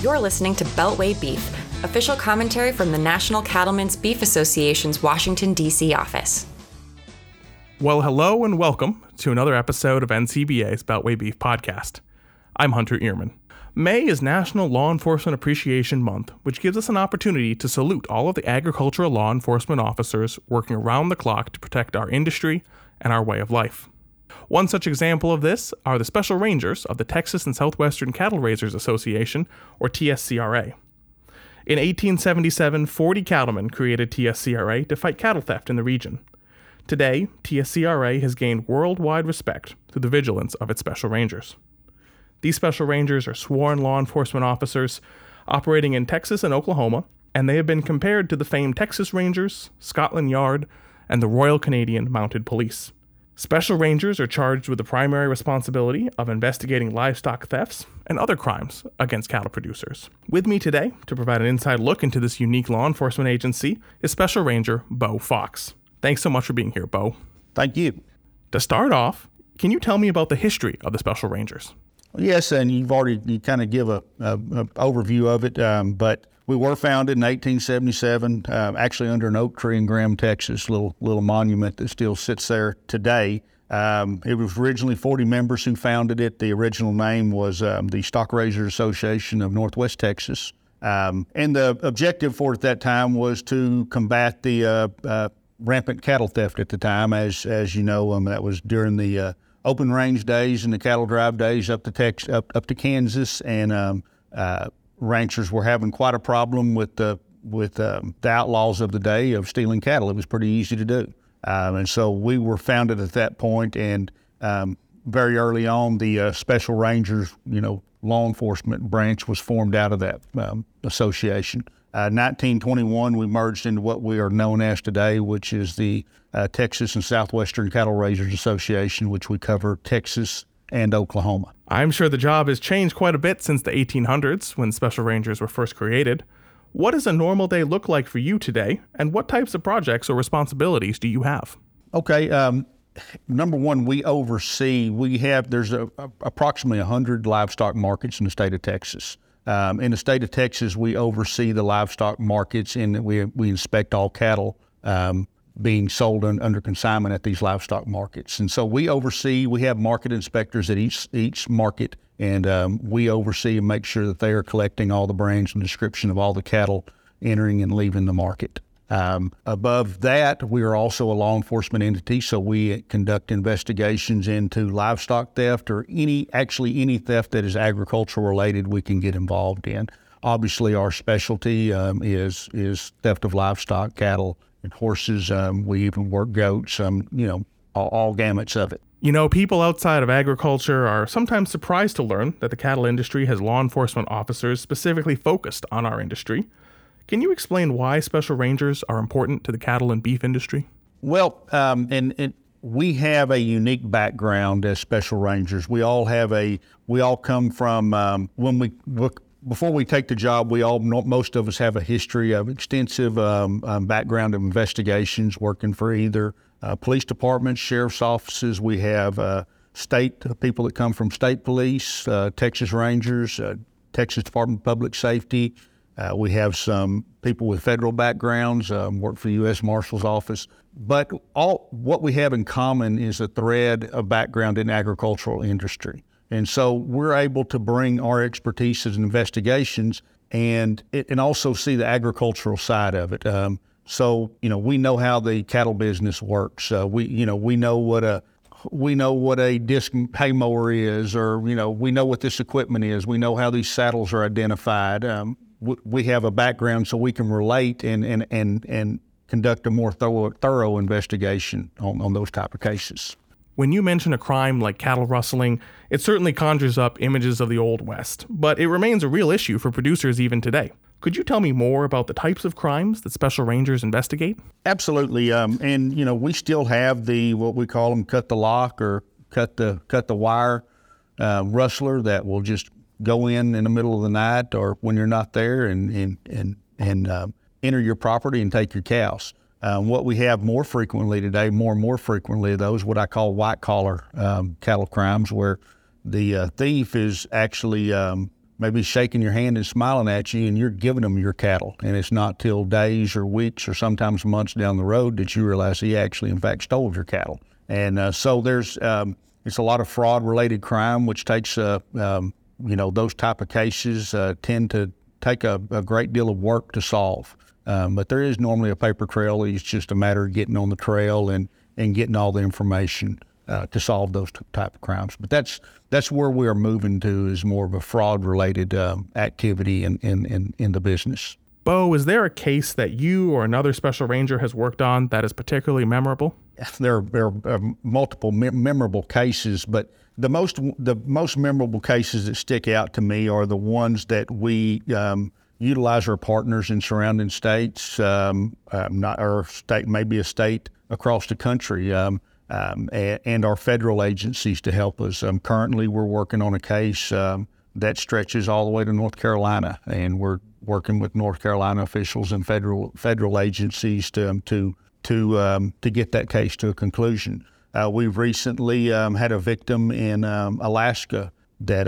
You're listening to Beltway Beef, official commentary from the National Cattlemen's Beef Association's Washington, D.C. office. Well, hello and welcome to another episode of NCBA's Beltway Beef podcast. I'm Hunter Ihrman. May is National Law Enforcement Appreciation Month, which gives us an opportunity to salute all of the agricultural law enforcement officers working around the clock to protect our industry and our way of life. One such example of this are the Special Rangers of the Texas and Southwestern Cattle Raisers Association, or TSCRA. In 1877, 40 cattlemen created TSCRA to fight cattle theft in the region. Today, TSCRA has gained worldwide respect through the vigilance of its Special Rangers. These Special Rangers are sworn law enforcement officers operating in Texas and Oklahoma, and they have been compared to the famed Texas Rangers, Scotland Yard, and the Royal Canadian Mounted Police. Special Rangers are charged with the primary responsibility of investigating livestock thefts and other crimes against cattle producers. With me today to provide an inside look into this unique law enforcement agency is Special Ranger Bo Fox. Thanks so much for being here, Bo. Thank you. To start off, can you tell me about the history of the Special Rangers? Yes, and you've already you kind of give a, a, a, overview of it, um, but we were founded in 1877, uh, actually under an oak tree in Graham, Texas, little little monument that still sits there today. Um, it was originally 40 members who founded it. The original name was um, the Stock Raisers Association of Northwest Texas. Um, and the objective for it at that time was to combat the uh, uh, rampant cattle theft at the time. As as you know, um, that was during the uh, open range days and the cattle drive days up to Tex- up, up to Kansas, and um, uh, ranchers were having quite a problem with the with um, the outlaws of the day of stealing cattle. It was pretty easy to do, um, and so we were founded at that point. and um, very early on, the uh, Special Rangers, you know, law enforcement branch was formed out of that um, association. 1921, uh, we merged into what we are known as today, which is the uh, Texas and Southwestern Cattle Raisers Association, which we cover Texas and Oklahoma. I'm sure the job has changed quite a bit since the 1800s when Special Rangers were first created. What does a normal day look like for you today, and what types of projects or responsibilities do you have? Okay, um, number one, we oversee. We have there's a, a, approximately 100 livestock markets in the state of Texas. Um, in the state of Texas, we oversee the livestock markets and we, we inspect all cattle um, being sold un, under consignment at these livestock markets. And so we oversee, we have market inspectors at each, each market, and um, we oversee and make sure that they are collecting all the brands and description of all the cattle entering and leaving the market. Um, above that, we are also a law enforcement entity, so we conduct investigations into livestock theft or any, actually any theft that is agricultural related. We can get involved in. Obviously, our specialty um, is is theft of livestock, cattle, and horses. Um, we even work goats. Um, you know, all, all gamuts of it. You know, people outside of agriculture are sometimes surprised to learn that the cattle industry has law enforcement officers specifically focused on our industry. Can you explain why special rangers are important to the cattle and beef industry? Well, um, and, and we have a unique background as special rangers. We all have a we all come from um, when we before we take the job. We all most of us have a history of extensive um, um, background of investigations, working for either uh, police departments, sheriff's offices. We have uh, state people that come from state police, uh, Texas Rangers, uh, Texas Department of Public Safety. Uh, we have some people with federal backgrounds, um, work for the U.S. Marshal's Office. But all what we have in common is a thread of background in agricultural industry. And so we're able to bring our expertise in investigations and and also see the agricultural side of it. Um, so you know we know how the cattle business works. Uh, we you know we know what a we know what a disc hay mower is, or you know we know what this equipment is. We know how these saddles are identified. Um, we have a background so we can relate and, and, and, and conduct a more thorough, thorough investigation on, on those type of cases. When you mention a crime like cattle rustling, it certainly conjures up images of the Old West, but it remains a real issue for producers even today. Could you tell me more about the types of crimes that special rangers investigate? Absolutely, um, and you know we still have the what we call them cut the lock or cut the cut the wire uh, rustler that will just go in in the middle of the night or when you're not there and and and and uh, enter your property and take your cows. Um, what we have more frequently today, more and more frequently, those what I call white collar um, cattle crimes, where the uh, thief is actually um, maybe shaking your hand and smiling at you, and you're giving them your cattle. And it's not till days or weeks or sometimes months down the road that you realize he actually, in fact, stole your cattle. And uh, so there's um, it's a lot of fraud related crime, which takes uh, um, you know those type of cases uh, tend to take a, a, great deal of work to solve. Um, but there is normally a paper trail. It's just a matter of getting on the trail and and getting all the information uh, to solve those type of crimes. But that's that's where we are moving to is more of a fraud related um, activity in, in, in, in the business. Bo, is there a case that you or another special ranger has worked on that is particularly memorable? There are, there are multiple me- memorable cases, but the most the most memorable cases that stick out to me are the ones that we um, utilize our partners in surrounding states, um, um, not or state maybe a state across the country. Um, um, and, our federal agencies to help us. Um, currently, we're working on a case that stretches all the way to North Carolina, and we're working with North Carolina officials and federal federal agencies to to to to get that case to a conclusion. Uh, we've recently had a victim in Alaska that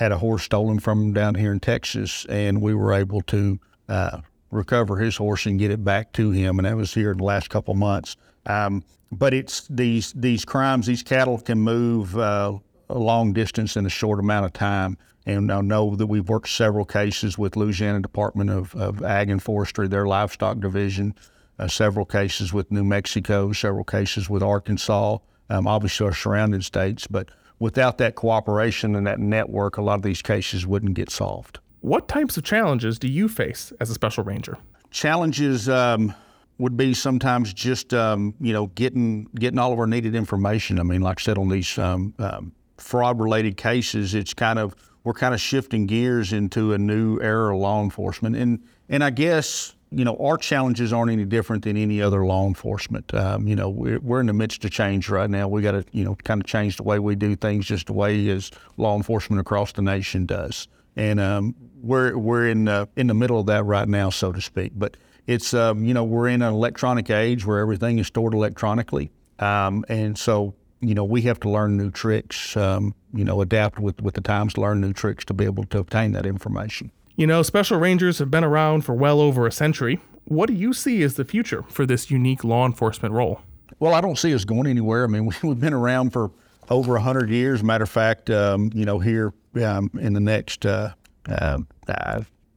had a horse stolen from him down here in Texas, and we were able to uh, recover his horse and get it back to him, and that was here in the last couple months. Um, but it's these these crimes. These cattle can move uh, a long distance in a short amount of time. And I know that we've worked several cases with Louisiana Department of, of Ag and Forestry, their livestock division, uh, several cases with New Mexico, several cases with Arkansas, um, obviously our surrounding states. But without that cooperation and that network, a lot of these cases wouldn't get solved. What types of challenges do you face as a special ranger? Challenges. Um, would be sometimes just um, you know getting getting all of our needed information. I mean, like I said, on these um, um, fraud related cases, it's kind of we're kind of shifting gears into a new era of law enforcement, and and I guess you know our challenges aren't any different than any other law enforcement. Um, you know, we're, we're in the midst of change right now. We got to you know kind of change the way we do things, just the way as law enforcement across the nation does, and um, we're we're in uh, in the middle of that right now, so to speak, but it's um, you know we're in an electronic age where everything is stored electronically, um, and so you know we have to learn new tricks. Um, you know, adapt with with the times, learn new tricks to be able to obtain that information. You know, special rangers have been around for well over a century. What do you see as the future for this unique law enforcement role? Well, I don't see us going anywhere. I mean, we, have been around for over 100 years. Matter of fact, um, you know, here um, in the next uh, uh,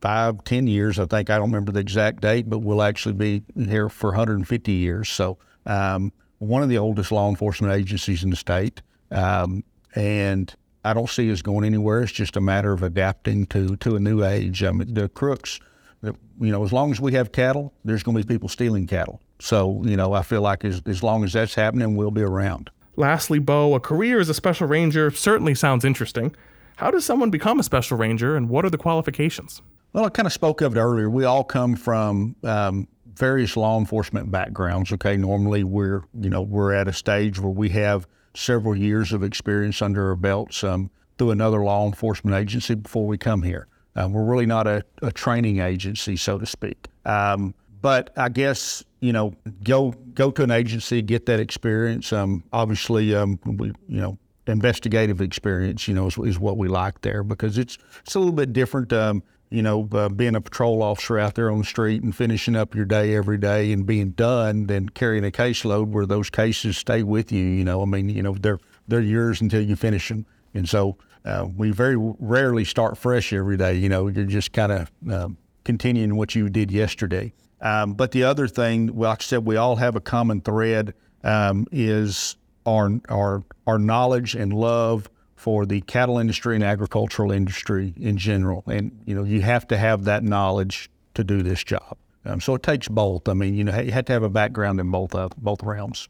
five, ten years. I think I don't remember the exact date, but we'll actually be here for 150 years. So, um, one of the oldest law enforcement agencies in the state, um, and I don't see us going anywhere. It's just a matter of adapting to to a new age. I mean, the crooks, you know, as long as we have cattle, there's going to be people stealing cattle. So, you know, I feel like as, as long as that's happening, we'll be around. Lastly, Bo, a career as a special ranger certainly sounds interesting. How does someone become a special ranger, and what are the qualifications? Well, I kind of spoke of it earlier. We all come from um, various law enforcement backgrounds. Okay, normally we're you know we're at a stage where we have several years of experience under our belts um, through another law enforcement agency before we come here. Um, we're really not a, a, training agency, so to speak. Um, but I guess you know go go to an agency, get that experience. Um, obviously, um, we you know investigative experience, you know, is, is, what we like there because it's it's a little bit different. Um, you know, uh, being a patrol officer out there on the street and finishing up your day every day and being done than carrying a caseload where those cases stay with you. You know, I mean, you know, they're they're yours until you finish them, and so uh, we very rarely start fresh every day. You know, you're just kind of uh, continuing what you did yesterday. Um, but the other thing, well, like I said, we all have a common thread um, is our our our knowledge and love for the cattle industry and agricultural industry in general. And, you know, you have to have that knowledge to do this job. Um, so it takes both. I mean, you know, you have to have a background in both uh, both realms.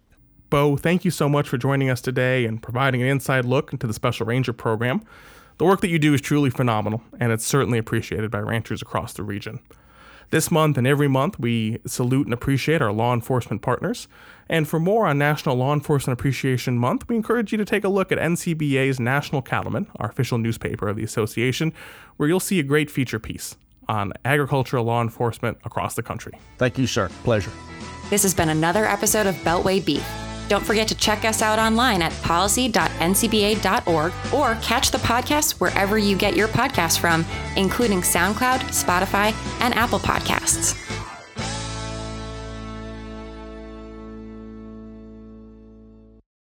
Bo, thank you so much for joining us today and providing an inside look into the Special Ranger program. The work that you do is truly phenomenal, and it's certainly appreciated by ranchers across the region. This month and every month, we salute and appreciate our law enforcement partners. And for more on National Law Enforcement Appreciation Month, we encourage you to take a look at NCBA's National Cattlemen, our official newspaper of the association, where you'll see a great feature piece on agricultural law enforcement across the country. Thank you, sir. Pleasure. This has been another episode of Beltway Beef. Don't forget to check us out online at policy.ncba.org or catch the podcast wherever you get your podcasts from, including SoundCloud, Spotify, and Apple Podcasts.